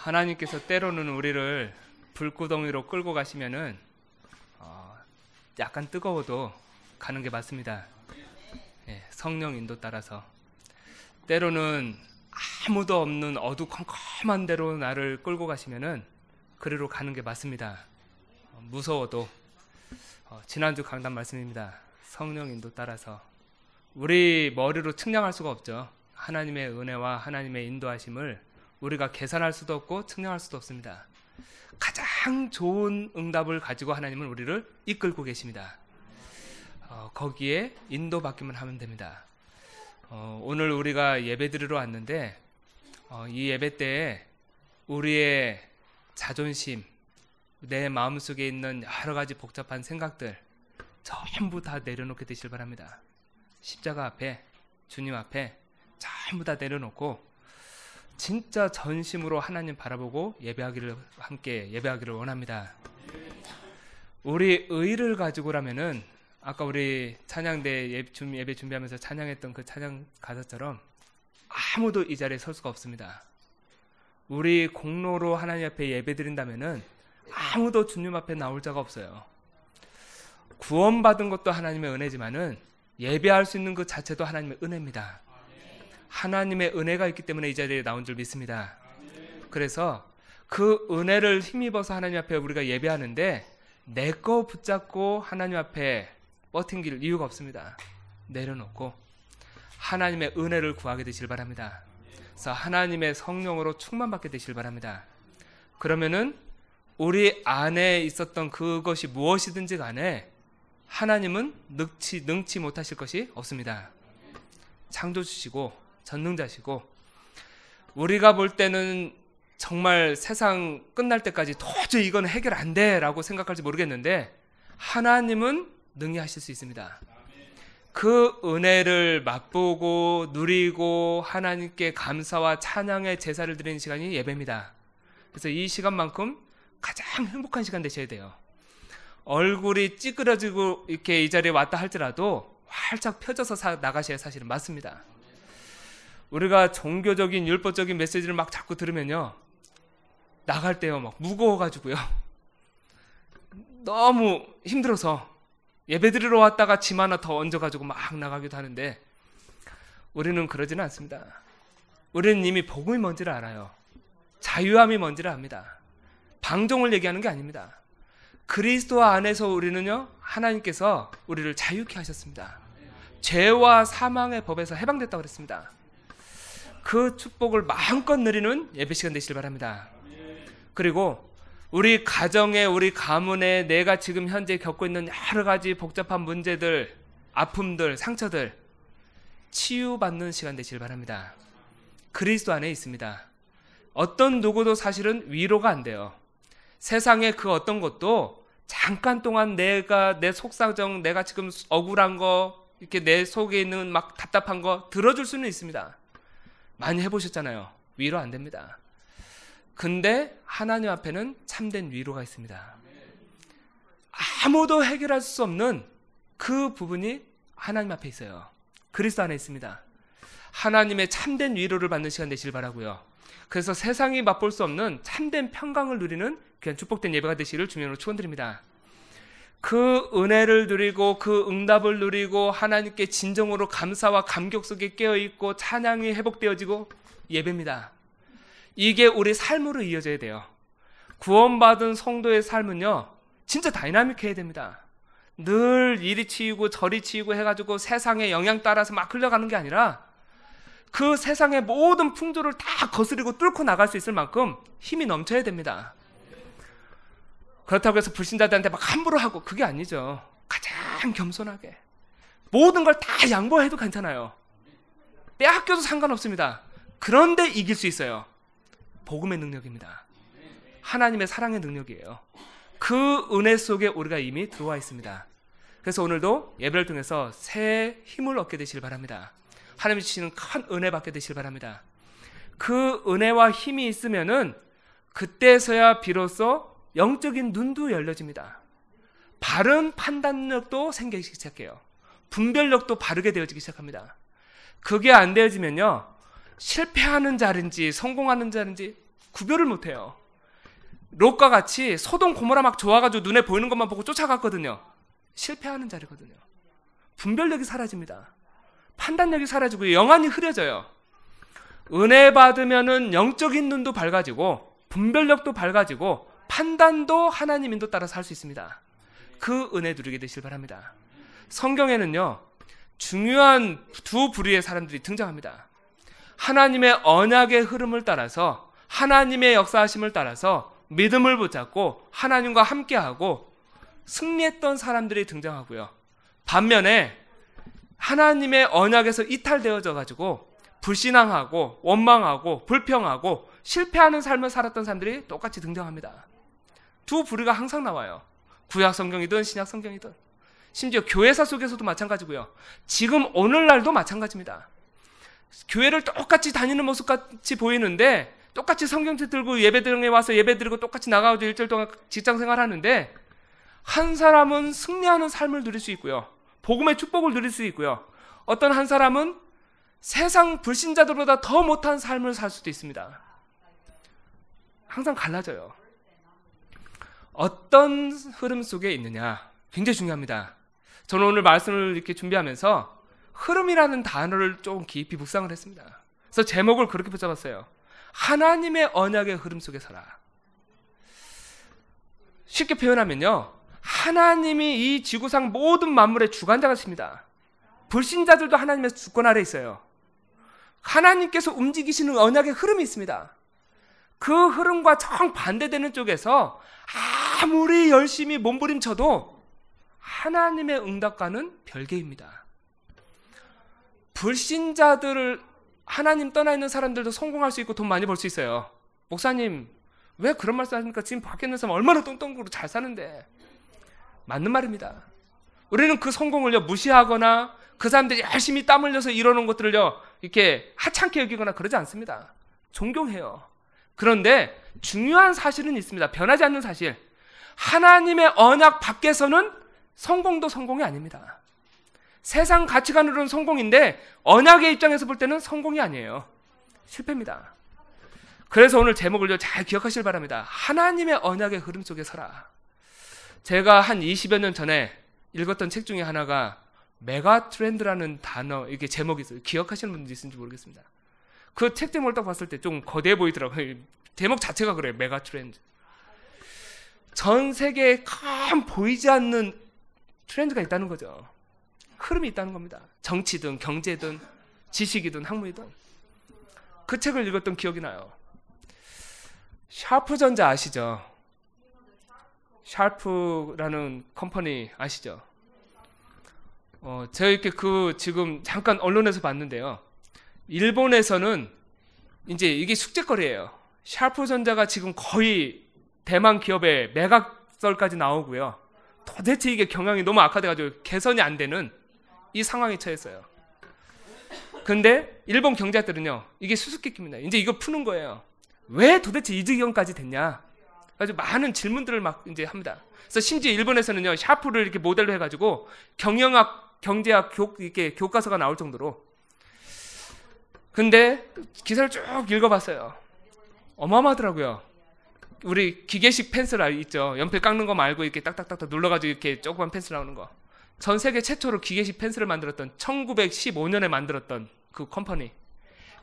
하나님께서 때로는 우리를 불구덩이로 끌고 가시면은 어, 약간 뜨거워도 가는 게 맞습니다. 예, 성령 인도 따라서 때로는 아무도 없는 어두컴컴한 데로 나를 끌고 가시면은 그리로 가는 게 맞습니다. 어, 무서워도 어, 지난주 강단 말씀입니다. 성령 인도 따라서 우리 머리로 측량할 수가 없죠. 하나님의 은혜와 하나님의 인도하심을 우리가 계산할 수도 없고 측량할 수도 없습니다. 가장 좋은 응답을 가지고 하나님은 우리를 이끌고 계십니다. 어, 거기에 인도받기만 하면 됩니다. 어, 오늘 우리가 예배 드리러 왔는데 어, 이 예배 때에 우리의 자존심, 내 마음속에 있는 여러 가지 복잡한 생각들 전부 다 내려놓게 되실 바랍니다. 십자가 앞에 주님 앞에 전부 다 내려놓고 진짜 전심으로 하나님 바라보고 예배하기를 함께 예배하기를 원합니다. 우리 의를 가지고라면은 아까 우리 찬양대 예배 준비하면서 찬양했던 그 찬양 가사처럼 아무도 이 자리에 설 수가 없습니다. 우리 공로로 하나님 앞에 예배 드린다면은 아무도 주님 앞에 나올 자가 없어요. 구원받은 것도 하나님의 은혜지만은 예배할 수 있는 그 자체도 하나님의 은혜입니다. 하나님의 은혜가 있기 때문에 이 자리에 나온 줄 믿습니다. 그래서 그 은혜를 힘입어서 하나님 앞에 우리가 예배하는데 내 거 붙잡고 하나님 앞에 버팅길 이유가 없습니다. 내려놓고 하나님의 은혜를 구하게 되실 바랍니다. 그래서 하나님의 성령으로 충만받게 되실 바랍니다. 그러면은 우리 안에 있었던 그것이 무엇이든지 간에 하나님은 능치, 능치 못하실 것이 없습니다. 창조 주시고 전능자시고 우리가 볼 때는 정말 세상 끝날 때까지 도저히 이건 해결 안 돼라고 생각할지 모르겠는데 하나님은 능히하실 수 있습니다. 그 은혜를 맛보고 누리고 하나님께 감사와 찬양의 제사를 드리는 시간이 예배입니다. 그래서 이 시간만큼 가장 행복한 시간 되셔야 돼요. 얼굴이 찌그러지고 이렇게 이 자리에 왔다 할지라도 활짝 펴져서 사, 나가셔야 사실은 맞습니다. 우리가 종교적인 율법적인 메시지를 막 자꾸 들으면요. 나갈 때요. 막 무거워가지고요. 너무 힘들어서 예배 드리러 왔다가 짐 하나 더 얹어가지고 막 나가기도 하는데 우리는 그러지는 않습니다. 우리는 이미 복음이 뭔지를 알아요. 자유함이 뭔지를 압니다. 방종을 얘기하는 게 아닙니다. 그리스도 안에서 우리는요, 하나님께서 우리를 자유케 하셨습니다. 죄와 사망의 법에서 해방됐다고 그랬습니다. 그 축복을 마음껏 누리는 예배 시간 되시길 바랍니다. 그리고 우리 가정에, 우리 가문에 내가 지금 현재 겪고 있는 여러 가지 복잡한 문제들, 아픔들, 상처들, 치유받는 시간 되시길 바랍니다. 그리스도 안에 있습니다. 어떤 누구도 사실은 위로가 안 돼요. 세상의 그 어떤 것도 잠깐 동안 내가 내 속사정, 내가 지금 억울한 거, 이렇게 내 속에 있는 막 답답한 거 들어줄 수는 있습니다. 많이 해보셨잖아요. 위로 안 됩니다. 근데 하나님 앞에는 참된 위로가 있습니다. 아무도 해결할 수 없는 그 부분이 하나님 앞에 있어요. 그리스도 안에 있습니다. 하나님의 참된 위로를 받는 시간 되시길 바라고요. 그래서 세상이 맛볼 수 없는 참된 평강을 누리는 그냥 축복된 예배가 되시기를 주님으로 축원드립니다. 그 은혜를 누리고 그 응답을 누리고 하나님께 진정으로 감사와 감격 속에 깨어 있고 찬양이 회복되어지고 예배입니다. 이게 우리 삶으로 이어져야 돼요. 구원받은 성도의 삶은요, 진짜 다이나믹해야 됩니다. 늘 이리 치이고 저리 치이고 해가지고 세상의 영향 따라서 막 흘러가는 게 아니라 그 세상의 모든 풍조를 다 거스리고 뚫고 나갈 수 있을 만큼 힘이 넘쳐야 됩니다. 그렇다고 해서 불신자들한테 막 함부로 하고 그게 아니죠. 가장 겸손하게. 모든 걸 다 양보해도 괜찮아요. 빼앗겨도 상관없습니다. 그런데 이길 수 있어요. 복음의 능력입니다. 하나님의 사랑의 능력이에요. 그 은혜 속에 우리가 이미 들어와 있습니다. 그래서 오늘도 예배를 통해서 새 힘을 얻게 되시길 바랍니다. 하나님이 주시는 큰 은혜 받게 되시길 바랍니다. 그 은혜와 힘이 있으면은 그때서야 비로소 영적인 눈도 열려집니다. 바른 판단력도 생기기 시작해요. 분별력도 바르게 되어지기 시작합니다. 그게 안 되어지면요. 실패하는 자인지 성공하는 자인지 구별을 못 해요. 롯과 같이 소동 고모라 막 좋아가지고 눈에 보이는 것만 보고 쫓아갔거든요. 실패하는 자리거든요. 분별력이 사라집니다. 판단력이 사라지고 영안이 흐려져요. 은혜 받으면은 영적인 눈도 밝아지고 분별력도 밝아지고 판단도 하나님 인도 따라 살수 있습니다. 그 은혜 누리게 되실 바랍니다. 성경에는요, 중요한 두 부류의 사람들이 등장합니다. 하나님의 언약의 흐름을 따라서 하나님의 역사하심을 따라서 믿음을 붙잡고 하나님과 함께하고 승리했던 사람들이 등장하고요. 반면에 하나님의 언약에서 이탈되어져 가지고 불신앙하고 원망하고 불평하고 실패하는 삶을 살았던 사람들이 똑같이 등장합니다. 두 부류가 항상 나와요. 구약 성경이든 신약 성경이든 심지어 교회사 속에서도 마찬가지고요. 지금 오늘날도 마찬가지입니다. 교회를 똑같이 다니는 모습 같이 보이는데 똑같이 성경책 들고 예배드에 와서 예배 드리고 똑같이 나가고 일주일 동안 직장 생활하는데 한 사람은 승리하는 삶을 누릴 수 있고요. 복음의 축복을 누릴 수 있고요. 어떤 한 사람은 세상 불신자들보다 더 못한 삶을 살 수도 있습니다. 항상 갈라져요. 어떤 흐름 속에 있느냐 굉장히 중요합니다. 저는 오늘 말씀을 이렇게 준비하면서 흐름이라는 단어를 좀 깊이 묵상을 했습니다. 그래서 제목을 그렇게 붙잡았어요. 하나님의 언약의 흐름 속에 서라. 쉽게 표현하면요. 하나님이 이 지구상 모든 만물의 주관자가십니다. 불신자들도 하나님의 주권 아래 있어요. 하나님께서 움직이시는 언약의 흐름이 있습니다. 그 흐름과 정반대되는 쪽에서 아무리 열심히 몸부림쳐도 하나님의 응답과는 별개입니다. 불신자들을 하나님 떠나 있는 사람들도 성공할 수 있고 돈 많이 벌 수 있어요. 목사님, 왜 그런 말씀 하십니까? 지금 밖에 있는 사람 얼마나 똥똥구로 잘 사는데. 맞는 말입니다. 우리는 그 성공을요, 무시하거나 그 사람들이 열심히 땀 흘려서 이러는 것들을요, 이렇게 하찮게 여기거나 그러지 않습니다. 존경해요. 그런데 중요한 사실은 있습니다. 변하지 않는 사실. 하나님의 언약 밖에서는 성공도 성공이 아닙니다. 세상 가치관으로는 성공인데 언약의 입장에서 볼 때는 성공이 아니에요. 실패입니다. 그래서 오늘 제목을 잘 기억하실 바랍니다. 하나님의 언약의 흐름 속에 서라. 제가 한 20여 년 전에 읽었던 책 중에 하나가 메가 트렌드라는 단어, 이게 제목이 있어요. 기억하시는 분들 있는지 모르겠습니다. 그 책 제목을 딱 봤을 때 좀 거대해 보이더라고요. 제목 자체가 그래요. mega trend. 전 세계에 큰 보이지 않는 트렌드가 있다는 거죠. 흐름이 있다는 겁니다. 정치든 경제든 지식이든 학문이든 그 책을 읽었던 기억이 나요. 샤프 전자 아시죠? 샤프라는 company 아시죠? 어, 제가 이렇게 그 지금 잠깐 언론에서 봤는데요. 일본에서는 이제 이게 숙제거리예요. 샤프 전자가 지금 거의 대만 기업의 매각설까지 나오고요. 도대체 이게 경영이 너무 악화돼가지고 개선이 안 되는 이 상황에 처했어요. 근데 일본 경제학들은요, 이게 수수께끼입니다. 이제 이거 푸는 거예요. 왜 도대체 이 지경까지 됐냐? 아주 많은 질문들을 막 이제 합니다. 그래서 심지어 일본에서는요, 샤프를 이렇게 모델로 해가지고 경영학, 경제학 교, 이렇게 교과서가 나올 정도로. 근데 기사를 쭉 읽어봤어요. 어마어마하더라고요. 우리 기계식 pencil 있죠. 연필 깎는 거 말고 이렇게 딱딱딱 눌러가지고 이렇게 조그만 pencil 나오는 거. 전 세계 최초로 기계식 pencil을 만들었던 1915년에 만들었던 그 company.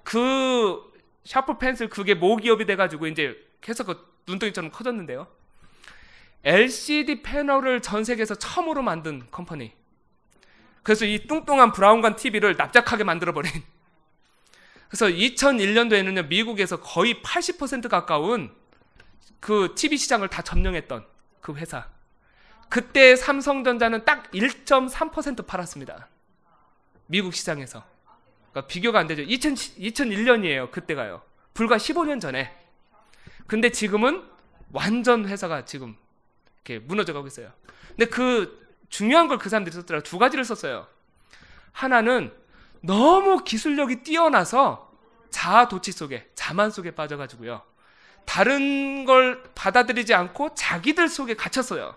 그 샤프 펜슬 그게 모기업이 돼가지고 이제 계속 그 눈덩이처럼 커졌는데요. LCD 패널을 전 세계에서 처음으로 만든 컴퍼니. 그래서 이 뚱뚱한 브라운관 TV를 납작하게 만들어버린. 그래서 2001년도에는요, 미국에서 거의 80% 가까운 그 TV 시장을 다 점령했던 그 회사. 그때 삼성전자는 딱 1.3% 팔았습니다. 미국 시장에서. 그러니까 비교가 안 되죠. 2000, 2001년이에요. 그때가요. 불과 15년 전에. 근데 지금은 완전 회사가 지금 이렇게 무너져 가고 있어요. 근데 그 중요한 걸 그 사람들이 썼더라. 두 가지를 썼어요. 하나는 너무 기술력이 뛰어나서 자아 도취 속에, 자만 속에 빠져가지고요. 다른 걸 받아들이지 않고 자기들 속에 갇혔어요.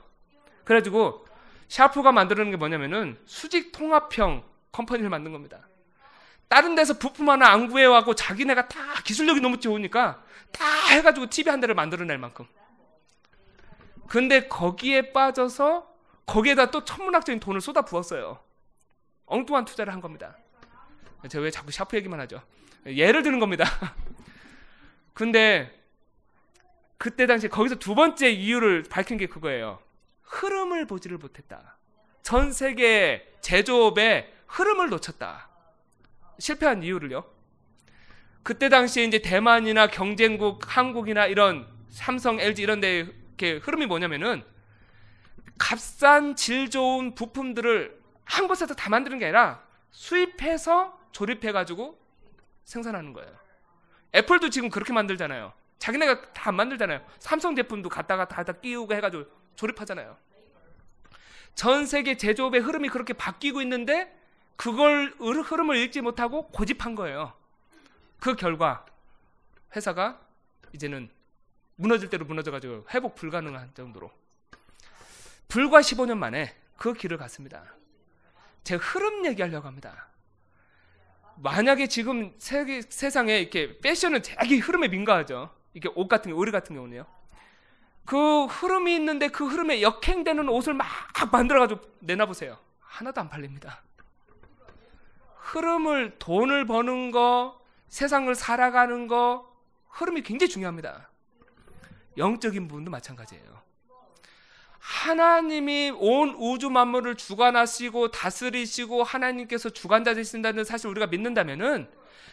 그래가지고 샤프가 만드는 게 뭐냐면은 수직 통합형 컴퍼니를 만든 겁니다. 다른 데서 부품 하나 안 구해와고 자기네가 다 기술력이 너무 좋으니까 다 해가지고 TV 한 대를 만들어낼 만큼. 근데 거기에 빠져서 거기에다 또 천문학적인 돈을 쏟아 부었어요. 엉뚱한 투자를 한 겁니다. 제가 왜 자꾸 샤프 얘기만 하죠? 예를 드는 겁니다. 근데 그때 당시 거기서 두 번째 이유를 밝힌 게 그거예요. 흐름을 보지를 못했다. 전 세계 제조업의 흐름을 놓쳤다. 실패한 이유를요. 그때 당시에 이제 대만이나 경쟁국 한국이나 이런 삼성, LG 이런 데 이렇게 흐름이 뭐냐면은 값싼 질 좋은 부품들을 한 곳에서 다 만드는 게 아니라 수입해서 조립해 가지고 생산하는 거예요. 애플도 지금 그렇게 만들잖아요. 자기네가 다 안 만들잖아요. 삼성 제품도 갖다가 다, 다 끼우고 해가지고 조립하잖아요. 전 세계 제조업의 흐름이 그렇게 바뀌고 있는데 그걸 흐름을 읽지 못하고 고집한 거예요. 그 결과 회사가 이제는 무너질 대로 무너져가지고 회복 불가능한 정도로 불과 15년 만에 그 길을 갔습니다. 제가 흐름 얘기하려고 합니다. 만약에 지금 세계, 세상에 이렇게 패션은 되게 흐름에 민감하죠. 이게 옷 같은 게 의류 같은 경우는요. 그 흐름이 있는데 그 흐름에 역행되는 옷을 막 만들어가지고 내놔보세요. 하나도 안 팔립니다. 흐름을 돈을 버는 거, 세상을 살아가는 거, 흐름이 굉장히 중요합니다. 영적인 부분도 마찬가지예요. 하나님이 온 우주 만물을 주관하시고 다스리시고 하나님께서 주관자 되신다는 사실 우리가 믿는다면은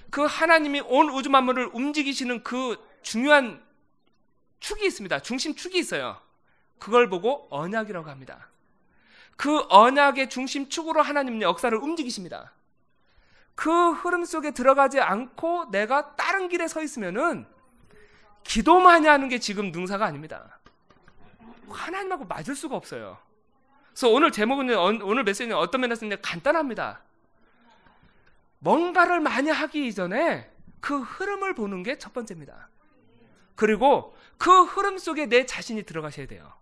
그 하나님이 온 우주 만물을 움직이시는 그 중요한 축이 있습니다. 중심 축이 있어요. 그걸 보고 언약이라고 합니다. 그 언약의 중심 축으로 하나님은 역사를 움직이십니다. 그 흐름 속에 들어가지 않고 내가 다른 길에 서 있으면은 기도만 하는 게 지금 능사가 아닙니다. 하나님하고 맞을 수가 없어요. 그래서 오늘 제목은 오늘 메시지는 어떤 면에서 는 간단합니다. 뭔가를 많이 하기 이전에 그 흐름을 보는 게 첫 번째입니다. 그리고 그 흐름 속에 내 자신이 들어가셔야 돼요.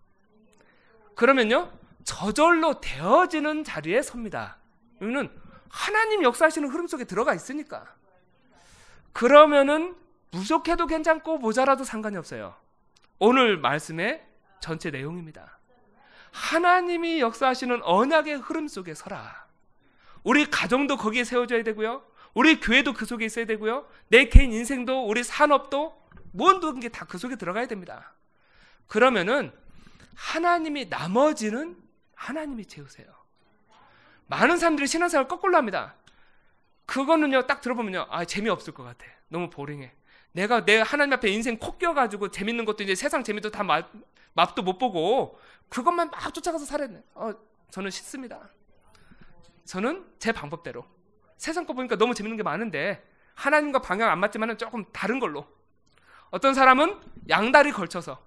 그러면요, 저절로 되어지는 자리에 섭니다. 이거는 하나님 역사하시는 흐름 속에 들어가 있으니까. 그러면은 부족해도 괜찮고 모자라도 상관이 없어요. 오늘 말씀의 전체 내용입니다. 하나님이 역사하시는 언약의 흐름 속에 서라. 우리 가정도 거기에 세워져야 되고요. 우리 교회도 그 속에 있어야 되고요. 내 개인 인생도 우리 산업도 모든 게 다 그 속에 들어가야 됩니다. 그러면은 하나님이 나머지는 하나님이 채우세요. 많은 사람들이 신앙생활 거꾸로 합니다. 그거는요, 딱 들어보면요, 아, 재미없을 것 같아. 너무 보링해. 내가 내 하나님 앞에 인생 콕 껴가지고 재밌는 것도 이제 세상 재미도 다 맛, 맛도 못 보고 그것만 막 쫓아가서 살았네. 어, 저는 싫습니다. 저는 제 방법대로. 세상 거 보니까 너무 재밌는 게 많은데 하나님과 방향 안 맞지만은 조금 다른 걸로. 어떤 사람은 양다리 걸쳐서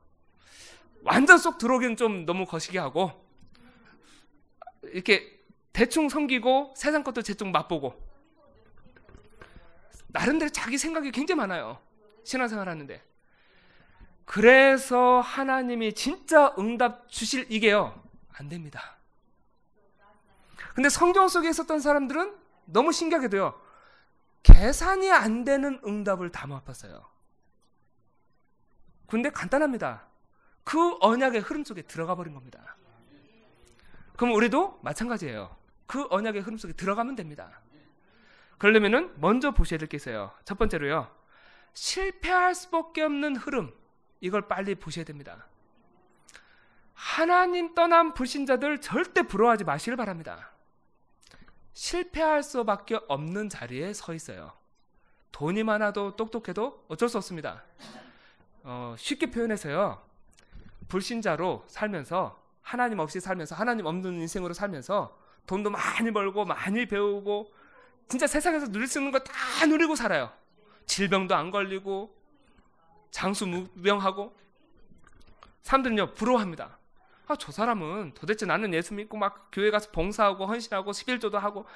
완전 쏙 들어오기는 좀 너무 거시기 하고 이렇게 대충 섬기고 세상 것도 대충 맛보고 나름대로 자기 생각이 굉장히 많아요. 신앙생활 하는데. 그래서 하나님이 진짜 응답 주실 이게요. 안 됩니다. 근데 성경 속에 있었던 사람들은 너무 신기하게도요. 계산이 안 되는 응답을 담아봤어요. 근데 간단합니다. 그 언약의 흐름 속에 들어가 버린 겁니다. 그럼 우리도 마찬가지예요. 그 언약의 흐름 속에 들어가면 됩니다. 그러려면은 먼저 보셔야 될 게 있어요. 첫 번째로요. 실패할 수밖에 없는 흐름. 이걸 빨리 보셔야 됩니다. 하나님 떠난 불신자들 절대 부러워하지 마시길 바랍니다. 실패할 수밖에 없는 자리에 서 있어요. 돈이 많아도 똑똑해도 어쩔 수 없습니다. 어, 쉽게 표현해서요. 불신자로 살면서 하나님 없이 살면서 하나님 없는 인생으로 살면서 돈도 많이 벌고 많이 배우고 진짜 세상에서 누릴 수 있는 거 다 누리고 살아요. 질병도 안 걸리고 장수 무병하고 사람들은요 부러워합니다. 아, 저 사람은 도대체 나는 예수 믿고 막 교회 가서 봉사하고 헌신하고 11조도 하고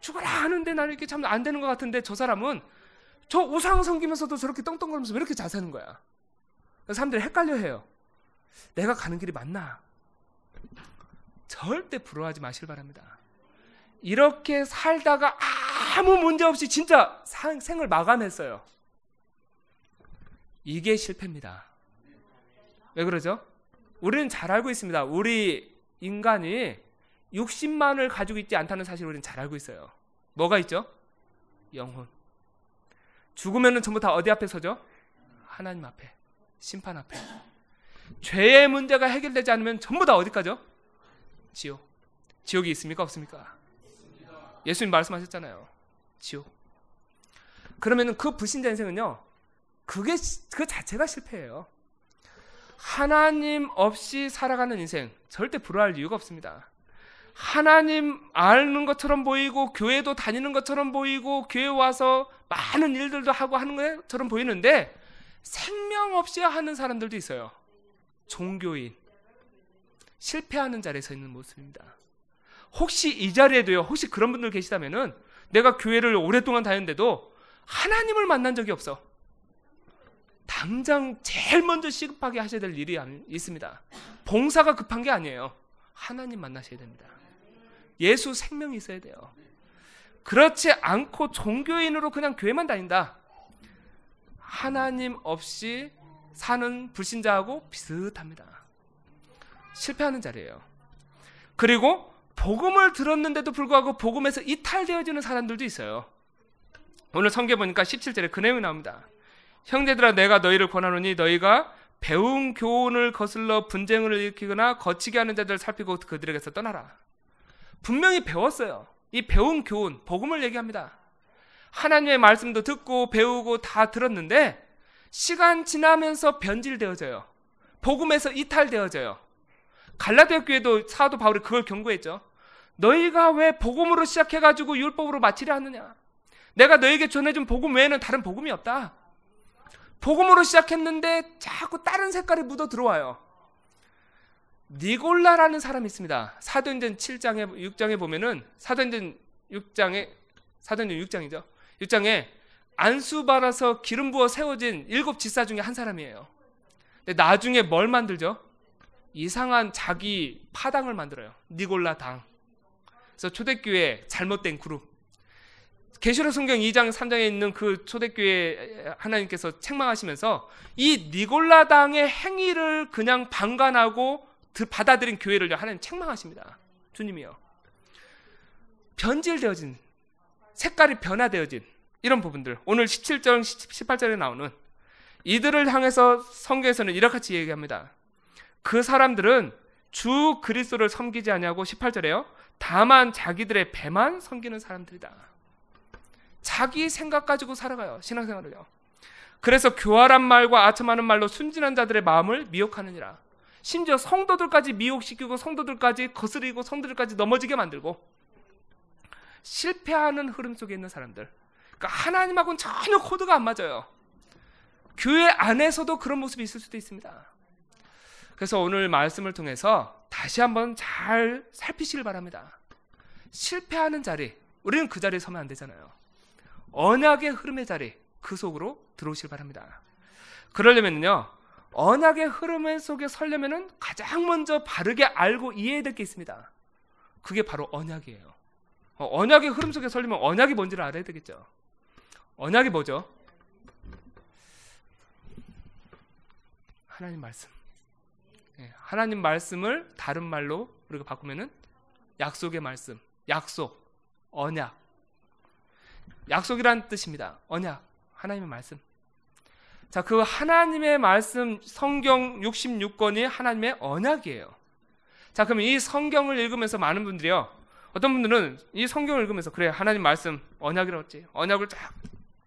죽어라 하는데 나는 이렇게 참 안 되는 것 같은데 저 사람은 저 우상 섬기면서도 저렇게 떵떵거리면서 왜 이렇게 잘 사는 거야? 사람들이 헷갈려 해요. 내가 가는 길이 맞나? 절대 부러워하지 마시길 바랍니다. 이렇게 살다가 아무 문제 없이 진짜 생을 마감했어요. 이게 실패입니다. 왜 그러죠? 우리는 잘 알고 있습니다. 우리 인간이 60만을 가지고 있지 않다는 사실을 우리는 잘 알고 있어요. 뭐가 있죠? 영혼. 죽으면 전부 다 어디 앞에 서죠? 하나님 앞에. 심판 앞에. 죄의 문제가 해결되지 않으면 전부 다 어디 가죠? 지옥. 지옥이 있습니까? 없습니까? 예수님 말씀하셨잖아요. 지옥. 그러면은 그 불신자 인생은요, 그게, 그 자체가 실패예요. 하나님 없이 살아가는 인생, 절대 불화할 이유가 없습니다. 하나님 아는 것처럼 보이고, 교회도 다니는 것처럼 보이고, 교회 와서 많은 일들도 하고 하는 것처럼 보이는데, 생명 없이 하는 사람들도 있어요. 종교인. 실패하는 자리에 서 있는 모습입니다. 혹시 이 자리에도요, 혹시 그런 분들 계시다면은, 내가 교회를 오랫동안 다녔는데도 하나님을 만난 적이 없어. 당장 제일 먼저 시급하게 하셔야 될 일이 있습니다. 봉사가 급한 게 아니에요. 하나님 만나셔야 됩니다. 예수 생명이 있어야 돼요. 그렇지 않고 종교인으로 그냥 교회만 다닌다. 하나님 없이 사는 불신자하고 비슷합니다. 실패하는 자리예요. 그리고 복음을 들었는데도 불구하고 복음에서 이탈되어지는 사람들도 있어요. 오늘 성경 보니까 17절에 그 내용이 나옵니다. 형제들아 내가 너희를 권하노니 너희가 배운 교훈을 거슬러 분쟁을 일으키거나 거치게 하는 자들을 살피고 그들에게서 떠나라. 분명히 배웠어요. 이 배운 교훈, 복음을 얘기합니다. 하나님의 말씀도 듣고 배우고 다 들었는데 시간 지나면서 변질되어져요. 복음에서 이탈되어져요. 갈라디아 교회도 사도 바울이 그걸 경고했죠. 너희가 왜 복음으로 시작해가지고 율법으로 마치려 하느냐? 내가 너에게 전해준 복음 외에는 다른 복음이 없다. 복음으로 시작했는데 자꾸 다른 색깔이 묻어 들어와요. 니골라라는 사람이 있습니다. 사도행전 7장에 6장에 보면은 사도행전 6장에 사도행전 6장이죠. 6장에 안수 받아서 기름 부어 세워진 일곱 지사 중에 한 사람이에요. 근데 나중에 뭘 만들죠? 이상한 자기 파당을 만들어요. 니골라 당. 그래서 초대교회 잘못된 그룹. 계시록 성경 2장 3장에 있는 그 초대교회 하나님께서 책망하시면서 이 니골라당의 행위를 그냥 방관하고 받아들인 교회를 하나님 책망하십니다. 주님이요. 변질되어진 색깔이 변화되어진 이런 부분들 오늘 17절 18절에 나오는 이들을 향해서 성경에서는 이렇게 얘기합니다. 그 사람들은 주 그리스도를 섬기지 아니하고 18절에요. 다만 자기들의 배만 섬기는 사람들이다. 자기 생각 가지고 살아가요. 신앙생활을요. 그래서 교활한 말과 아첨하는 말로 순진한 자들의 마음을 미혹하느니라. 심지어 성도들까지 미혹시키고 성도들까지 거스리고 성도들까지 넘어지게 만들고 실패하는 흐름 속에 있는 사람들. 그러니까 하나님하고는 전혀 코드가 안 맞아요. 교회 안에서도 그런 모습이 있을 수도 있습니다. 그래서 오늘 말씀을 통해서 다시 한번 잘 살피시길 바랍니다. 실패하는 자리, 우리는 그 자리에 서면 안 되잖아요. 언약의 흐름의 자리, 그 속으로 들어오시길 바랍니다. 그러려면요, 언약의 흐름 속에 설려면은 가장 먼저 바르게 알고 이해해야 될 게 있습니다. 그게 바로 언약이에요. 어, 언약의 흐름 속에 설리면 언약이 뭔지를 알아야 되겠죠. 언약이 뭐죠? 하나님 말씀. 예, 하나님 말씀을 다른 말로 우리가 바꾸면은 약속의 말씀, 약속, 언약. 약속이란 뜻입니다. 언약, 하나님의 말씀. 자, 그 하나님의 말씀 성경 66권이 하나님의 언약이에요. 자, 그럼 이 성경을 읽으면서 많은 분들이요. 어떤 분들은 이 성경을 읽으면서 그래 하나님 말씀 언약이라고 했지. 언약을 쫙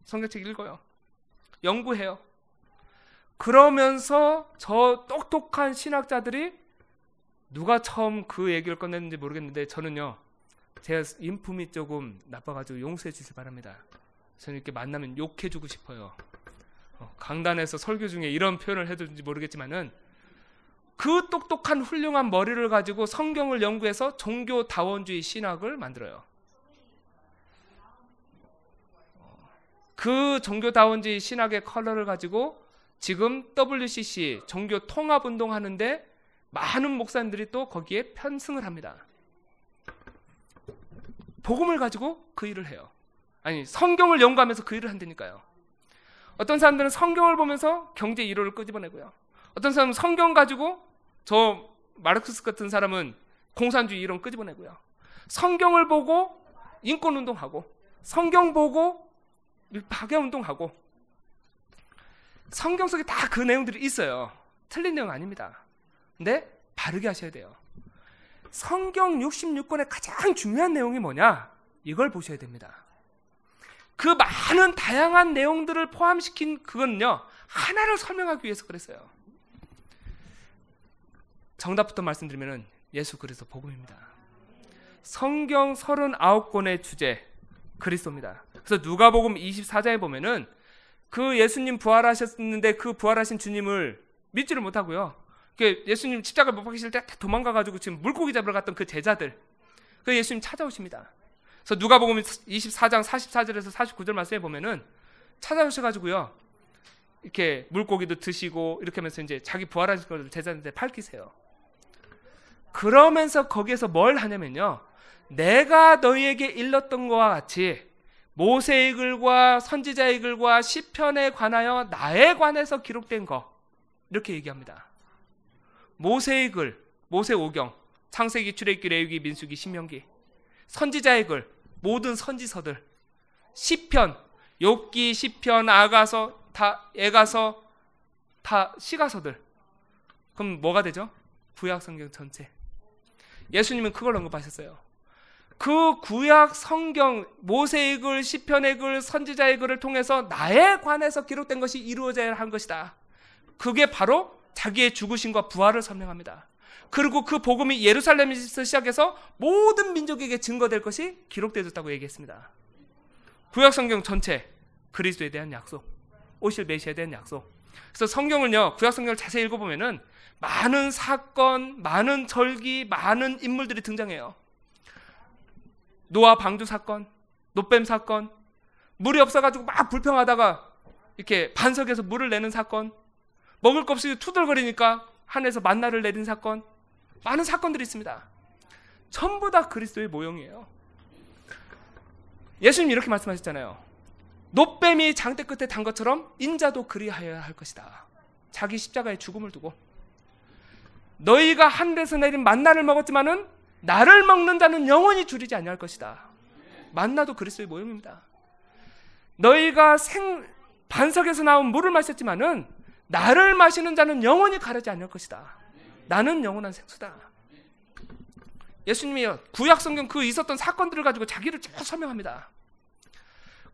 성경책 읽어요. 연구해요. 그러면서 저 똑똑한 신학자들이 누가 처음 그 얘기를 꺼냈는지 모르겠는데 저는요 제가 인품이 조금 나빠가지고 용서해 주실 바랍니다. 저는 이렇게 만나면 욕해주고 싶어요. 어, 강단에서 설교 중에 이런 표현을 해도는지 모르겠지만은 그 똑똑한 훌륭한 머리를 가지고 성경을 연구해서 종교 다원주의 신학을 만들어요. 그 종교 다원주의 신학의 컬러를 가지고 지금 WCC 종교 통합 운동 하는데 많은 목사님들이 또 거기에 편승을 합니다. 복음을 가지고 그 일을 해요. 아니, 성경을 연구하면서 그 일을 한다니까요. 어떤 사람들은 성경을 보면서 경제 이론을 끄집어내고요. 어떤 사람은 성경 가지고 저 마르크스 같은 사람은 공산주의 이론 끄집어내고요. 성경을 보고 인권 운동하고 성경 보고 파괴 운동하고 성경 속에 다 그 내용들이 있어요. 틀린 내용 아닙니다. 근데 바르게 하셔야 돼요. 성경 66권의 가장 중요한 내용이 뭐냐? 이걸 보셔야 됩니다. 그 많은 다양한 내용들을 포함시킨 그건요, 하나를 설명하기 위해서 그랬어요. 정답부터 말씀드리면 예수 그리스도 복음입니다. 성경 39권의 주제 그리스도입니다. 그래서 누가복음 24장에 보면은 그 예수님 부활하셨는데 그 부활하신 주님을 믿지를 못하고요. 예수님 십자가 못 박히실 때 도망가 가지고 지금 물고기 잡으러 갔던 그 제자들 그 예수님 찾아오십니다. 그래서 누가복음 24장 44절에서 49절 말씀에 보면은 찾아오셔 가지고요. 이렇게 물고기도 드시고 이렇게 하면서 이제 자기 부활하신 걸 제자들한테 밝히세요. 그러면서 거기에서 뭘 하냐면요. 내가 너희에게 일렀던 것과 같이 모세의 글과 선지자의 글과 시편에 관하여 나에 관해서 기록된 거 이렇게 얘기합니다. 모세의 글, 모세 오경, 창세기, 출애굽기, 레위기, 민수기, 신명기, 선지자의 글, 모든 선지서들, 시편, 욥기, 시편, 아가서, 다 애가서, 다 시가서들. 그럼 뭐가 되죠? 구약 성경 전체. 예수님은 그걸 언급하셨어요. 그 구약 성경 모세의 글, 시편의 글, 선지자의 글을 통해서 나에 관해서 기록된 것이 이루어져야 한 것이다. 그게 바로 자기의 죽으심과 부활을 설명합니다. 그리고 그 복음이 예루살렘에서 시작해서 모든 민족에게 증거될 것이 기록되어졌다고 얘기했습니다. 구약 성경 전체 그리스도에 대한 약속, 오실 메시아에 대한 약속. 그래서 성경을요 구약 성경을 자세히 읽어보면은 많은 사건, 많은 절기, 많은 인물들이 등장해요. 노아 방주 사건, 노뱀 사건, 물이 없어가지고 막 불평하다가 이렇게 반석에서 물을 내는 사건, 먹을 것 없이 투덜거리니까 하늘에서 만나를 내린 사건, 많은 사건들이 있습니다. 전부 다 그리스도의 모형이에요. 예수님 이렇게 말씀하셨잖아요. 노뱀이 장대 끝에 단 것처럼 인자도 그리하여야 할 것이다. 자기 십자가의 죽음을 두고 너희가 하늘에서 내린 만나를 먹었지만은 나를 먹는 자는 영원히 줄이지 아니할 것이다. 만나도 그리스도의 모형입니다. 너희가 생 반석에서 나온 물을 마셨지만은 나를 마시는 자는 영원히 가르지 않을 것이다. 나는 영원한 생수다. 예수님이 구약 성경 그 있었던 사건들을 가지고 자기를 쭉 설명합니다.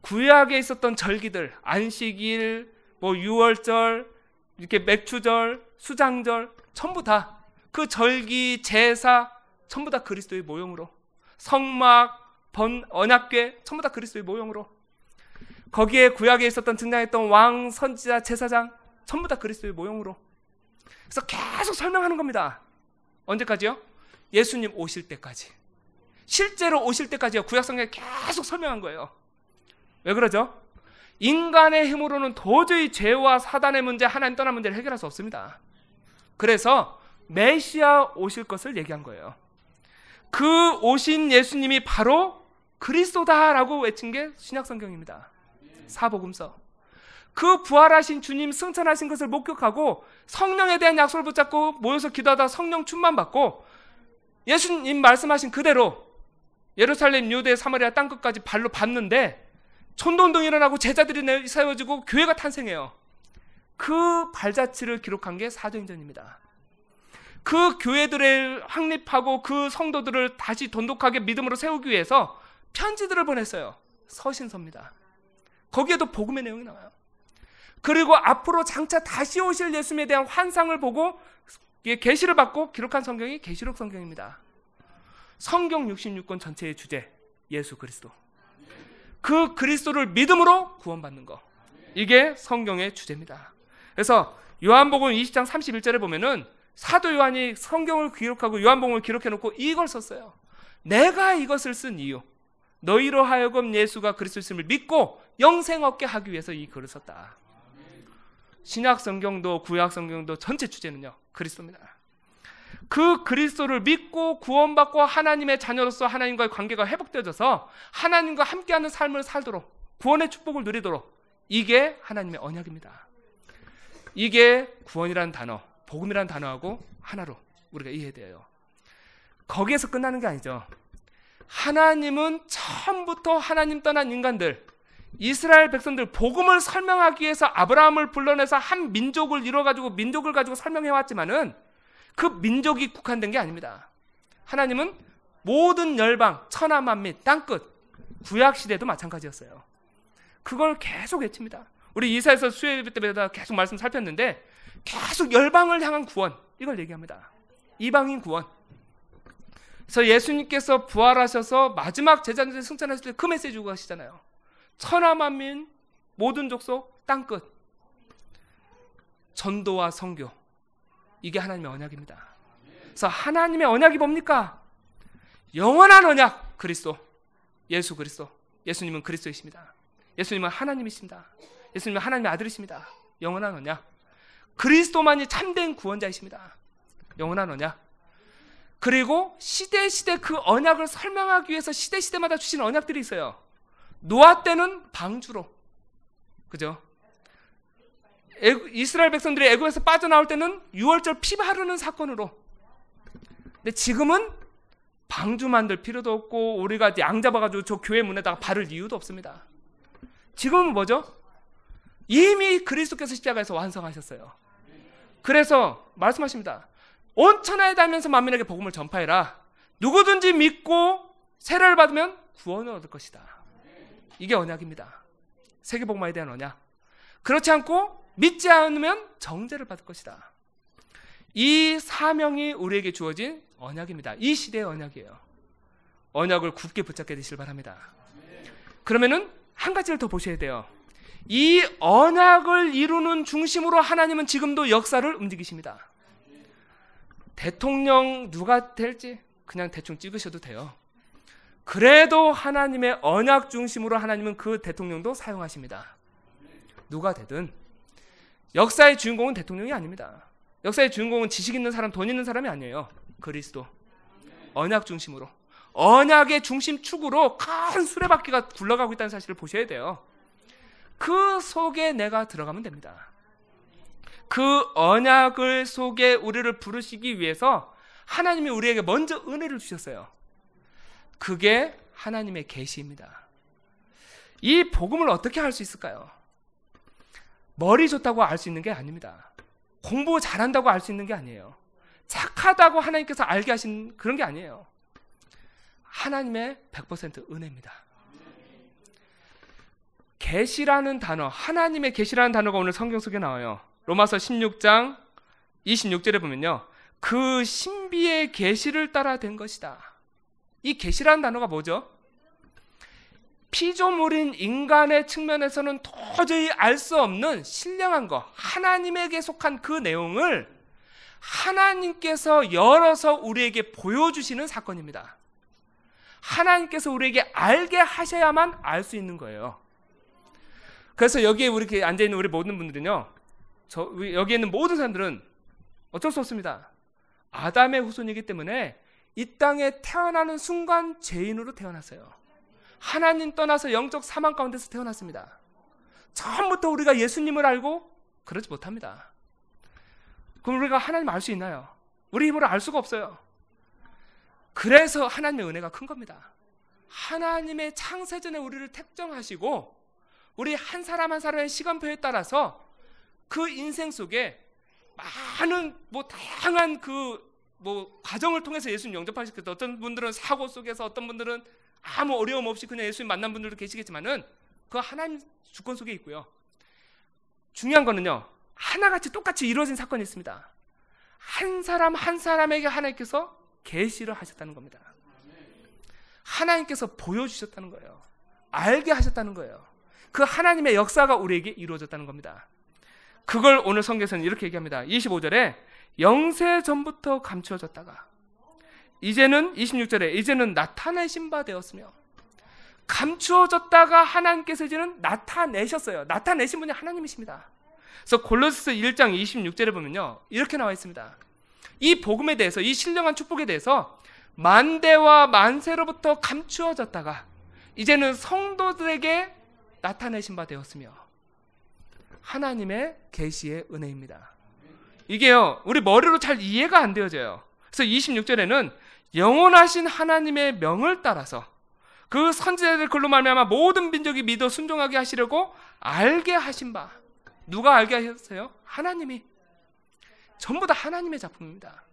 구약에 있었던 절기들, 안식일, 뭐 유월절, 이렇게 맥추절, 수장절 전부 다 그 절기, 제사 전부 다 그리스도의 모형으로 성막, 번, 언약궤 전부 다 그리스도의 모형으로 거기에 구약에 있었던 등장했던 왕, 선지자, 제사장 전부 다 그리스도의 모형으로 그래서 계속 설명하는 겁니다. 언제까지요? 예수님 오실 때까지. 실제로 오실 때까지요. 구약 성경에 계속 설명한 거예요. 왜 그러죠? 인간의 힘으로는 도저히 죄와 사단의 문제, 하나님 떠난 문제를 해결할 수 없습니다. 그래서 메시아 오실 것을 얘기한 거예요. 그 오신 예수님이 바로 그리스도다라고 외친 게 신약 성경입니다. 사복음서. 그 부활하신 주님 승천하신 것을 목격하고 성령에 대한 약속을 붙잡고 모여서 기도하다 성령 충만 받고 예수님 말씀하신 그대로 예루살렘, 유대, 사마리아 땅 끝까지 발로 밟는데 천도운동이 일어나고 제자들이 세워지고 교회가 탄생해요. 그 발자취를 기록한 게 사도행전입니다. 그 교회들을 확립하고 그 성도들을 다시 돈독하게 믿음으로 세우기 위해서 편지들을 보냈어요. 서신서입니다. 거기에도 복음의 내용이 나와요. 그리고 앞으로 장차 다시 오실 예수님에 대한 환상을 보고 계시를 받고 기록한 성경이 계시록 성경입니다. 성경 66권 전체의 주제 예수 그리스도. 그 그리스도를 믿음으로 구원받는 거. 이게 성경의 주제입니다. 그래서 요한복음 20장 31절에 보면은 사도 요한이 성경을 기록하고 요한복음을 기록해 놓고 이걸 썼어요. 내가 이것을 쓴 이유. 너희로 하여금 예수가 그리스도임을 믿고 영생 얻게 하기 위해서 이 글을 썼다. 신약 성경도 구약 성경도 전체 주제는요. 그리스도입니다. 그 그리스도를 믿고 구원받고 하나님의 자녀로서 하나님과의 관계가 회복되어져서 하나님과 함께하는 삶을 살도록 구원의 축복을 누리도록 이게 하나님의 언약입니다. 이게 구원이라는 단어, 복음이라는 단어하고 하나로 우리가 이해해야 돼요. 거기에서 끝나는 게 아니죠. 하나님은 처음부터 하나님 떠난 인간들, 이스라엘 백성들 복음을 설명하기 위해서 아브라함을 불러내서 한 민족을 이뤄 가지고 민족을 가지고 설명해 왔지만은 그 민족이 국한된 게 아닙니다. 하나님은 모든 열방, 천하 만민, 땅끝, 구약 시대도 마찬가지였어요. 그걸 계속 외칩니다. 우리 이사에서 수요 예배 때마다 계속 말씀 살폈는데 계속 열방을 향한 구원 이걸 얘기합니다. 이방인 구원. 그래서 예수님께서 부활하셔서 마지막 제자들 승천하실 때 그 메시지 주고 가시잖아요. 천하 만민 모든 족속 땅끝 전도와 성교 이게 하나님의 언약입니다. 그래서 하나님의 언약이 뭡니까? 영원한 언약 그리스도 예수 그리스도 예수님은 그리스도이십니다. 예수님은 하나님이십니다. 예수님은 하나님의 아들이십니다. 영원한 언약 그리스도만이 참된 구원자이십니다. 영원한 언약 그리고 시대 시대 그 언약을 설명하기 위해서 시대 시대마다 주신 언약들이 있어요. 노아 때는 방주로. 그죠? 이스라엘 백성들이 애굽에서 빠져나올 때는 6월절 피 바르는 사건으로. 근데 지금은 방주 만들 필요도 없고 우리가 양 잡아가지고 저 교회 문에다가 바를 이유도 없습니다. 지금은 뭐죠? 이미 그리스도께서 십자가에서 완성하셨어요. 그래서 말씀하십니다. 온 천하에 다면서 만민에게 복음을 전파해라. 누구든지 믿고 세례를 받으면 구원을 얻을 것이다. 이게 언약입니다. 세계복음화에 대한 언약. 그렇지 않고 믿지 않으면 정죄를 받을 것이다. 이 사명이 우리에게 주어진 언약입니다. 이 시대의 언약이에요. 언약을 굳게 붙잡게 되시길 바랍니다. 그러면은 한 가지를 더 보셔야 돼요. 이 언약을 이루는 중심으로 하나님은 지금도 역사를 움직이십니다. 대통령 누가 될지 그냥 대충 찍으셔도 돼요. 그래도 하나님의 언약 중심으로 하나님은 그 대통령도 사용하십니다. 누가 되든 역사의 주인공은 대통령이 아닙니다. 역사의 주인공은 지식 있는 사람, 돈 있는 사람이 아니에요. 그리스도. 언약 중심으로. 언약의 중심축으로 큰 수레바퀴가 굴러가고 있다는 사실을 보셔야 돼요. 그 속에 내가 들어가면 됩니다. 그 언약을 속에 우리를 부르시기 위해서 하나님이 우리에게 먼저 은혜를 주셨어요. 그게 하나님의 계시입니다. 이 복음을 어떻게 할 수 있을까요? 머리 좋다고 알 수 있는 게 아닙니다. 공부 잘한다고 알 수 있는 게 아니에요. 착하다고 하나님께서 알게 하신 그런 게 아니에요. 하나님의 100% 은혜입니다. 계시라는 단어, 하나님의 계시라는 단어가 오늘 성경 속에 나와요. 로마서 16장 26절에 보면요. 그 신비의 계시를 따라 된 것이다. 이 계시라는 단어가 뭐죠? 피조물인 인간의 측면에서는 도저히 알 수 없는 신령한 것, 하나님에게 속한 그 내용을 하나님께서 열어서 우리에게 보여주시는 사건입니다. 하나님께서 우리에게 알게 하셔야만 알 수 있는 거예요. 그래서 여기에 우리 앉아 있는 우리 모든 분들은요, 저 여기에 있는 모든 사람들은 어쩔 수 없습니다. 아담의 후손이기 때문에 이 땅에 태어나는 순간 죄인으로 태어났어요. 하나님 떠나서 영적 사망 가운데서 태어났습니다. 처음부터 우리가 예수님을 알고 그러지 못합니다. 그럼 우리가 하나님 알 수 있나요? 우리 힘으로 알 수가 없어요. 그래서 하나님의 은혜가 큰 겁니다. 하나님의 창세전에 우리를 택정하시고 우리 한 사람 한 사람의 시간표에 따라서 그 인생 속에 많은 뭐 다양한 그 뭐 과정을 통해서 예수님 영접하실 때 어떤 분들은 사고 속에서 어떤 분들은 아무 어려움 없이 그냥 예수님 만난 분들도 계시겠지만은 그 하나님 주권 속에 있고요. 중요한 거는요. 하나같이 똑같이 이루어진 사건이 있습니다. 한 사람 한 사람에게 하나님께서 계시를 하셨다는 겁니다. 하나님께서 보여주셨다는 거예요. 알게 하셨다는 거예요. 그 하나님의 역사가 우리에게 이루어졌다는 겁니다. 그걸 오늘 성경에서는 이렇게 얘기합니다. 25절에 영세 전부터 감추어졌다가 이제는 26절에 이제는 나타내신 바 되었으며 감추어졌다가 하나님께서 이제는 나타내셨어요. 나타내신 분이 하나님이십니다. 그래서 골로스 1장 26절에 보면요. 이렇게 나와 있습니다. 이 복음에 대해서 이 신령한 축복에 대해서 만대와 만세로부터 감추어졌다가 이제는 성도들에게 나타내신 바 되었으며 하나님의 계시의 은혜입니다. 이게요, 우리 머리로 잘 이해가 안 되어져요. 그래서 26절에는 영원하신 하나님의 명을 따라서 그 선지자들 글로 말미암아 모든 민족이 믿어 순종하게 하시려고 알게 하신 바 누가 알게 하셨어요? 하나님이 전부 다 하나님의 작품입니다.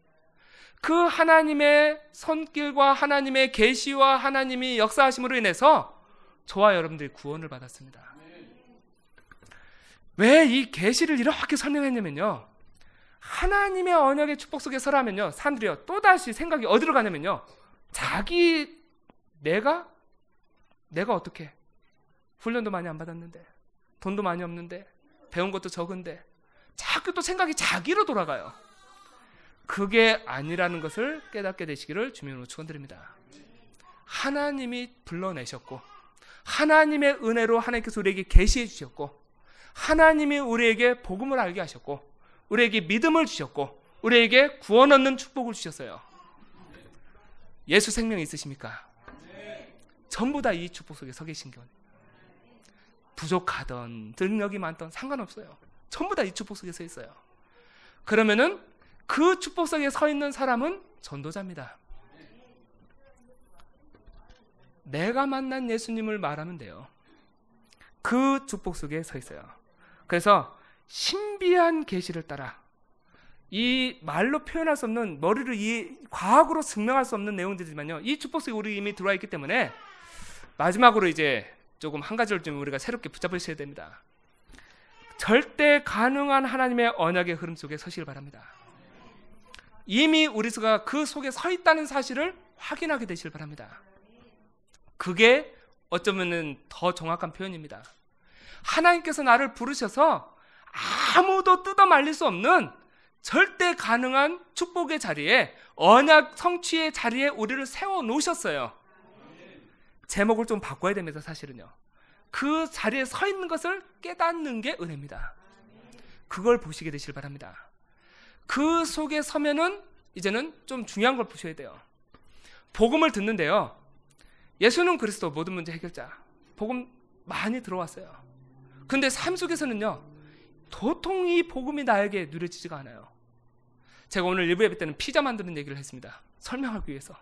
그 하나님의 손길과 하나님의 계시와 하나님이 역사하심으로 인해서 저와 여러분들이 구원을 받았습니다. 왜 이 계시를 이렇게 설명했냐면요. 하나님의 언약의 축복 속에 서라면요. 사람들이요. 또다시 생각이 어디로 가냐면요. 자기 내가 내가 어떻게 훈련도 많이 안 받았는데 돈도 많이 없는데 배운 것도 적은데 자꾸 또 생각이 자기로 돌아가요. 그게 아니라는 것을 깨닫게 되시기를 주민으로 축원드립니다. 하나님이 불러내셨고 하나님의 은혜로 하나님께서 우리에게 계시해 주셨고 하나님이 우리에게 복음을 알게 하셨고 우리에게 믿음을 주셨고 우리에게 구원 얻는 축복을 주셨어요. 예수 생명이 있으십니까? 전부 다 이 축복 속에 서 계신 거 부족하던 능력이 많던 상관없어요. 전부 다 이 축복 속에 서 있어요. 그러면은 그 축복 속에 서 있는 사람은 전도자입니다. 내가 만난 예수님을 말하면 돼요. 그 축복 속에 서 있어요. 그래서 신비한 계시를 따라 이 말로 표현할 수 없는 머리를 이 과학으로 증명할 수 없는 내용들이지만요. 이 축복 속에 우리 이미 들어와 있기 때문에 마지막으로 이제 조금 한 가지를 좀 우리가 새롭게 붙잡으셔야 됩니다. 절대 가능한 하나님의 언약의 흐름 속에 서시길 바랍니다. 이미 우리가 그 속에 서 있다는 사실을 확인하게 되시길 바랍니다. 그게 어쩌면은 더 정확한 표현입니다. 하나님께서 나를 부르셔서 아무도 뜯어 말릴 수 없는 절대 가능한 축복의 자리에 언약 성취의 자리에 우리를 세워 놓으셨어요. 제목을 좀 바꿔야 됩니다, 사실은요. 그 자리에 서 있는 것을 깨닫는 게 은혜입니다. 그걸 보시게 되실 바랍니다. 그 속에 서면은 이제는 좀 중요한 걸 보셔야 돼요. 복음을 듣는데요. 예수는 그리스도 모든 문제 해결자. 복음 많이 들어왔어요. 근데 삶 속에서는요. 도통 이 복음이 나에게 누려지지가 않아요. 제가 오늘 일부 예배 때는 피자 만드는 얘기를 했습니다. 설명하기 위해서.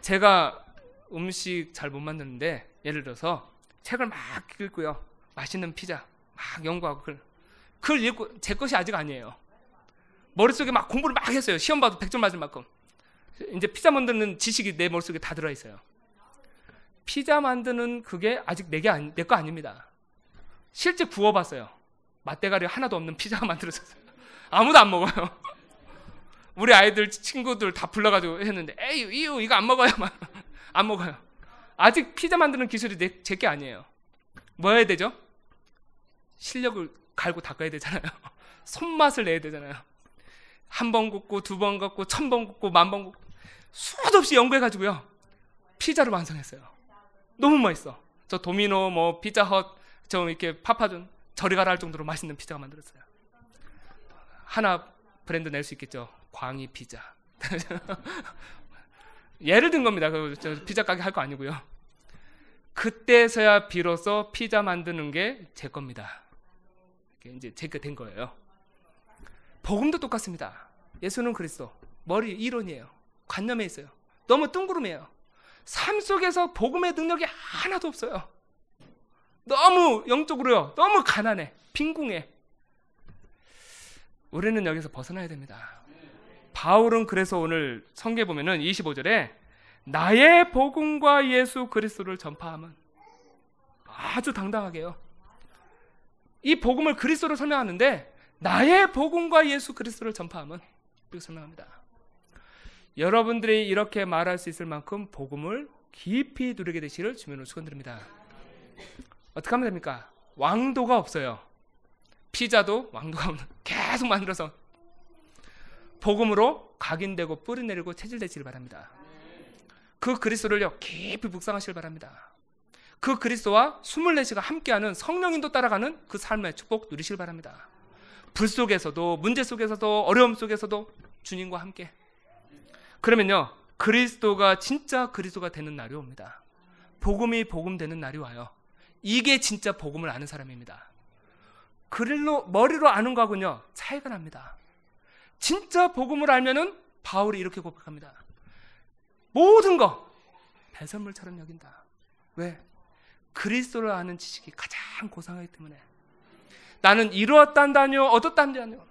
제가 음식 잘 못 만드는데 예를 들어서 책을 막 읽고요. 맛있는 피자 막 연구하고 글, 글 읽고 제 것이 아직 아니에요. 머릿속에 막 공부를 막 했어요. 시험 봐도 100점 맞을 만큼. 이제 피자 만드는 지식이 내 머릿속에 다 들어 있어요. 피자 만드는 그게 아직 내게 아니, 내거 아닙니다. 실제 구워 봤어요. 맛대가리 하나도 없는 피자가 만들어졌어요. 아무도 안 먹어요. 우리 아이들 친구들 다 불러가지고 했는데 에이 이유 이거 안 먹어요. 안 먹어요. 아직 피자 만드는 기술이 제게 아니에요. 뭐 해야 되죠? 실력을 갈고 닦아야 되잖아요. 손맛을 내야 되잖아요. 한 번 굽고 두 번 굽고 천 번 굽고 만 번 굽고 수도 없이 연구해가지고요. 피자를 완성했어요. 너무 맛있어. 저 도미노 뭐 피자헛 저 이렇게 파파존 저리 가라 할 정도로 맛있는 피자가 만들었어요. 하나 브랜드 낼 수 있겠죠. 광희 피자. 예를 든 겁니다. 그 피자 가게 할 거 아니고요. 그때서야 비로소 피자 만드는 게 제 겁니다. 이제 제게 된 거예요. 복음도 똑같습니다. 예수는 그리스도. 머리 이론이에요. 관념에 있어요. 너무 뜬구름이에요. 삶 속에서 복음의 능력이 하나도 없어요. 너무 영적으로요. 너무 가난해. 빈궁해. 우리는 여기서 벗어나야 됩니다. 바울은 그래서 오늘 성경 보면은 25절에 나의 복음과 예수 그리스도를 전파하면 아주 당당하게요. 이 복음을 그리스도로 설명하는데 나의 복음과 예수 그리스도를 전파하면 이렇게 설명합니다. 여러분들이 이렇게 말할 수 있을 만큼 복음을 깊이 누리게 되시를 주면으로 축원드립니다. 어떻게 하면 됩니까? 왕도가 없어요. 피자도 왕도가 없는 계속 만들어서 복음으로 각인되고 뿌리내리고 체질되시길 바랍니다. 그 그리스도를요 깊이 묵상하시길 바랍니다. 그 그리스도와 24시가 함께하는 성령인도 따라가는 그 삶의 축복 누리시길 바랍니다. 불 속에서도 문제 속에서도 어려움 속에서도 주님과 함께. 그러면요 그리스도가 진짜 그리스도가 되는 날이 옵니다. 복음이 복음 되는 날이 와요. 이게 진짜 복음을 아는 사람입니다. 그릴로 머리로 아는 거하고요 차이가 납니다. 진짜 복음을 알면은 바울이 이렇게 고백합니다. 모든 거 배설물처럼 여긴다. 왜? 그리스도를 아는 지식이 가장 고상하기 때문에 나는 이루었단다뇨 얻었단다뇨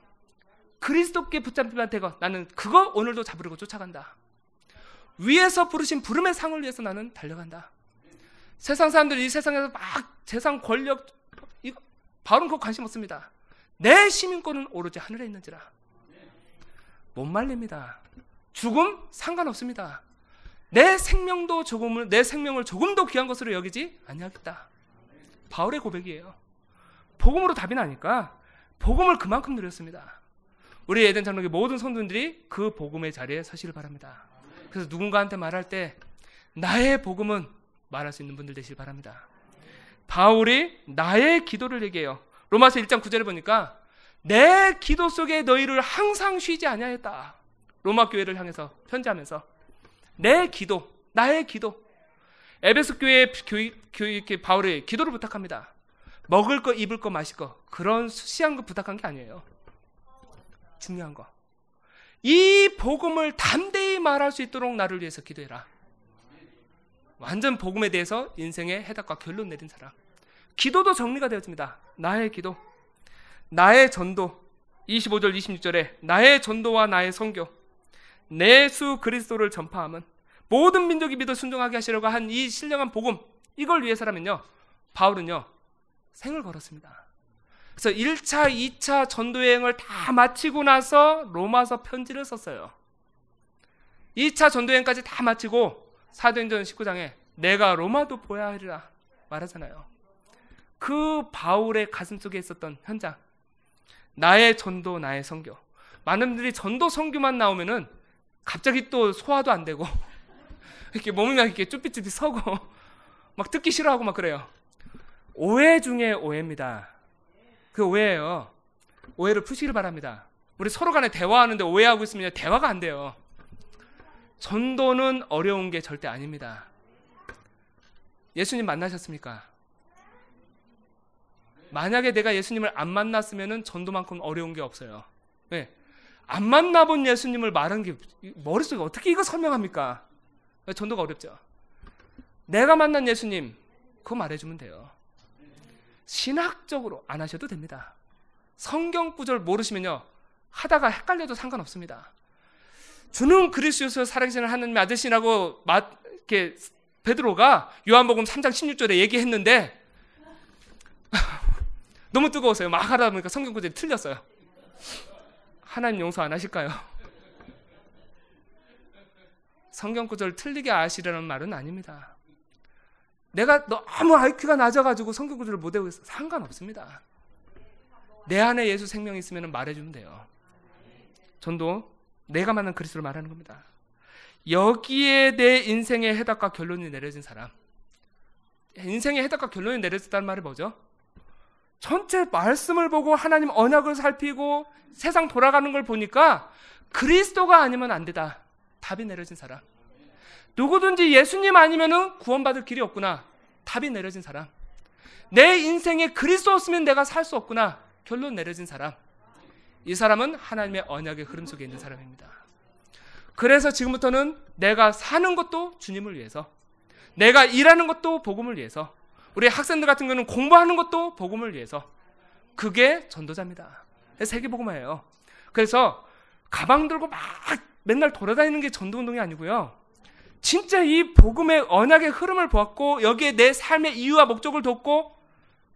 그리스도께 붙잡히면 되고 나는 그거 오늘도 잡으려고 쫓아간다. 위에서 부르신 부름의 상을 위해서 나는 달려간다. 세상 사람들이 이 세상에서 막 세상 권력 바울은 그거 관심 없습니다. 내 시민권은 오로지 하늘에 있는지라. 못 말립니다. 죽음 상관없습니다. 내 생명도 조금을 내 생명을 조금 더 귀한 것으로 여기지 아니하겠다. 바울의 고백이에요. 복음으로 답이 나니까 복음을 그만큼 누렸습니다. 우리 에덴 장로교 모든 성도들이 그 복음의 자리에 서시를 바랍니다. 그래서 누군가한테 말할 때 나의 복음은 말할 수 있는 분들 되시길 바랍니다. 바울이 나의 기도를 얘기해요. 로마서 1장 9절에 보니까 내 기도 속에 너희를 항상 쉬지 아니하였다. 로마 교회를 향해서 편지하면서 내 기도, 나의 기도. 에베소 교회 교회 교회 바울이 기도를 부탁합니다. 먹을 거, 입을 거, 마실 거 그런 수시한 거 부탁한 게 아니에요. 중요한 거. 이 복음을 담대히 말할 수 있도록 나를 위해서 기도해라. 완전 복음에 대해서 인생의 해답과 결론 내린 사람. 기도도 정리가 되어집니다. 나의 기도. 나의 전도. 25절 26절에 나의 전도와 나의 선교. 내 수 그리스도를 전파함은 모든 민족이 믿어 순종하게 하시려고 한 이 신령한 복음 이걸 위해서라면요. 바울은요. 생을 걸었습니다. 그래서 1차, 2차 전도 여행을 다 마치고 나서 로마서 편지를 썼어요. 2차 전도 여행까지 다 마치고 사도행전 19장에 내가 로마도 보야 하리라 말하잖아요. 그 바울의 가슴 속에 있었던 현장. 나의 전도, 나의 선교. 많은 분들이 전도 선교만 나오면은 갑자기 또 소화도 안 되고 이렇게 몸이 막 이렇게 쭈삣쭈삣 서고 막 듣기 싫어하고 막 그래요. 오해 중에 오해입니다. 그 오해예요. 오해를 푸시길 바랍니다. 우리 서로 간에 대화하는데 오해하고 있으면 대화가 안 돼요. 전도는 어려운 게 절대 아닙니다. 예수님 만나셨습니까? 만약에 내가 예수님을 안 만났으면 전도만큼 어려운 게 없어요. 왜? 안 만나본 예수님을 말한 게 머릿속에 어떻게 이거 설명합니까? 전도가 어렵죠. 내가 만난 예수님, 그거 말해주면 돼요. 신학적으로 안 하셔도 됩니다. 성경 구절 모르시면요. 하다가 헷갈려도 상관없습니다. 주는 그리스도에서 살아계시는 하나님의 아들이라고 이렇게 베드로가 요한복음 3장 16절에 얘기했는데 너무 뜨거웠어요. 막 하다 보니까 성경 구절이 틀렸어요. 하나님 용서 안 하실까요? 성경 구절 틀리게 아시라는 말은 아닙니다. 내가 너무 IQ가 낮아가지고 성경 구절을 못 외우고 있어. 상관없습니다. 내 안에 예수 생명이 있으면 말해주면 돼요. 전도 내가 만난 그리스도를 말하는 겁니다. 여기에 내 인생의 해답과 결론이 내려진 사람. 인생의 해답과 결론이 내려졌다는 말이 뭐죠? 전체 말씀을 보고 하나님 언약을 살피고 세상 돌아가는 걸 보니까 그리스도가 아니면 안 되다. 답이 내려진 사람. 누구든지 예수님 아니면은 구원받을 길이 없구나. 답이 내려진 사람. 내 인생에 그리스도 없으면 내가 살 수 없구나. 결론 내려진 사람. 이 사람은 하나님의 언약의 흐름 속에 있는 사람입니다. 그래서 지금부터는 내가 사는 것도 주님을 위해서, 내가 일하는 것도 복음을 위해서, 우리 학생들 같은 경우는 공부하는 것도 복음을 위해서, 그게 전도자입니다. 세계복음화예요. 그래서 가방 들고 막 맨날 돌아다니는 게 전도 운동이 아니고요. 진짜 이 복음의 언약의 흐름을 보았고 여기에 내 삶의 이유와 목적을 뒀고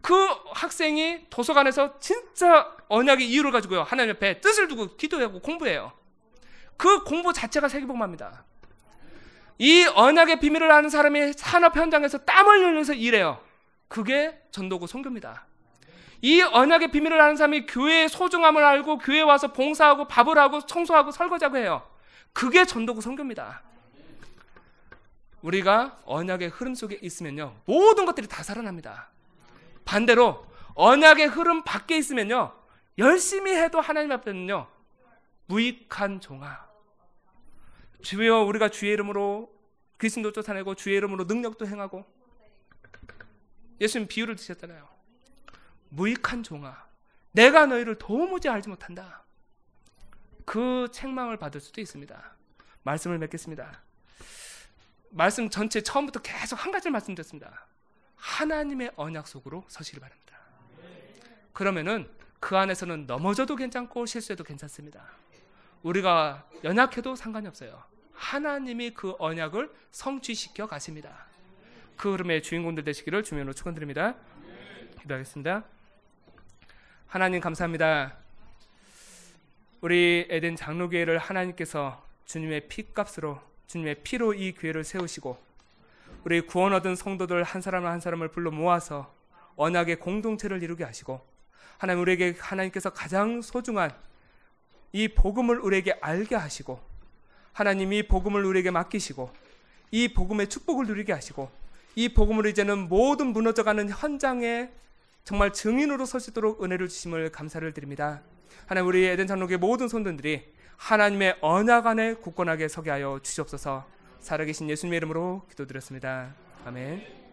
그 학생이 도서관에서 진짜 언약의 이유를 가지고요. 하나님 옆에 뜻을 두고 기도하고 공부해요. 그 공부 자체가 세계복음화입니다. 이 언약의 비밀을 아는 사람이 산업 현장에서 땀을 흘려서 일해요. 그게 전도고 성교입니다. 이 언약의 비밀을 아는 사람이 교회의 소중함을 알고 교회에 와서 봉사하고 밥을 하고 청소하고 설거지하고 해요. 그게 전도고 성교입니다. 우리가 언약의 흐름 속에 있으면요. 모든 것들이 다 살아납니다. 반대로 언약의 흐름 밖에 있으면요. 열심히 해도 하나님 앞에는요. 무익한 종아. 주여 우리가 주의 이름으로 귀신도 쫓아내고 주의 이름으로 능력도 행하고 예수님 비유를 드셨잖아요. 무익한 종아. 내가 너희를 도무지 알지 못한다. 그 책망을 받을 수도 있습니다. 말씀을 맺겠습니다. 말씀 전체 처음부터 계속 한 가지를 말씀드렸습니다. 하나님의 언약 속으로 서시길 바랍니다. 그러면은 그 안에서는 넘어져도 괜찮고 실수해도 괜찮습니다. 우리가 연약해도 상관이 없어요. 하나님이 그 언약을 성취시켜 가십니다. 그 흐름의 주인공들 되시기를 주면으로 축원드립니다. 기도하겠습니다. 하나님 감사합니다. 우리 에덴 장로교회를 하나님께서 주님의 피값으로 주님의 피로 이 교회를 세우시고 우리 구원 얻은 성도들 한 사람 한 사람을 불러 모아서 언약의 공동체를 이루게 하시고 하나님 우리에게 하나님께서 가장 소중한 이 복음을 우리에게 알게 하시고 하나님 이 복음을 우리에게 맡기시고 이 복음의 축복을 누리게 하시고 이 복음을 이제는 모든 무너져가는 현장에 정말 증인으로 설 수 있도록 은혜를 주심을 감사를 드립니다. 하나님 우리 에덴 장로교의 모든 손들이 하나님의 언약 안에 굳건하게 서게 하여 주시옵소서. 살아계신 예수님의 이름으로 기도드렸습니다. 아멘.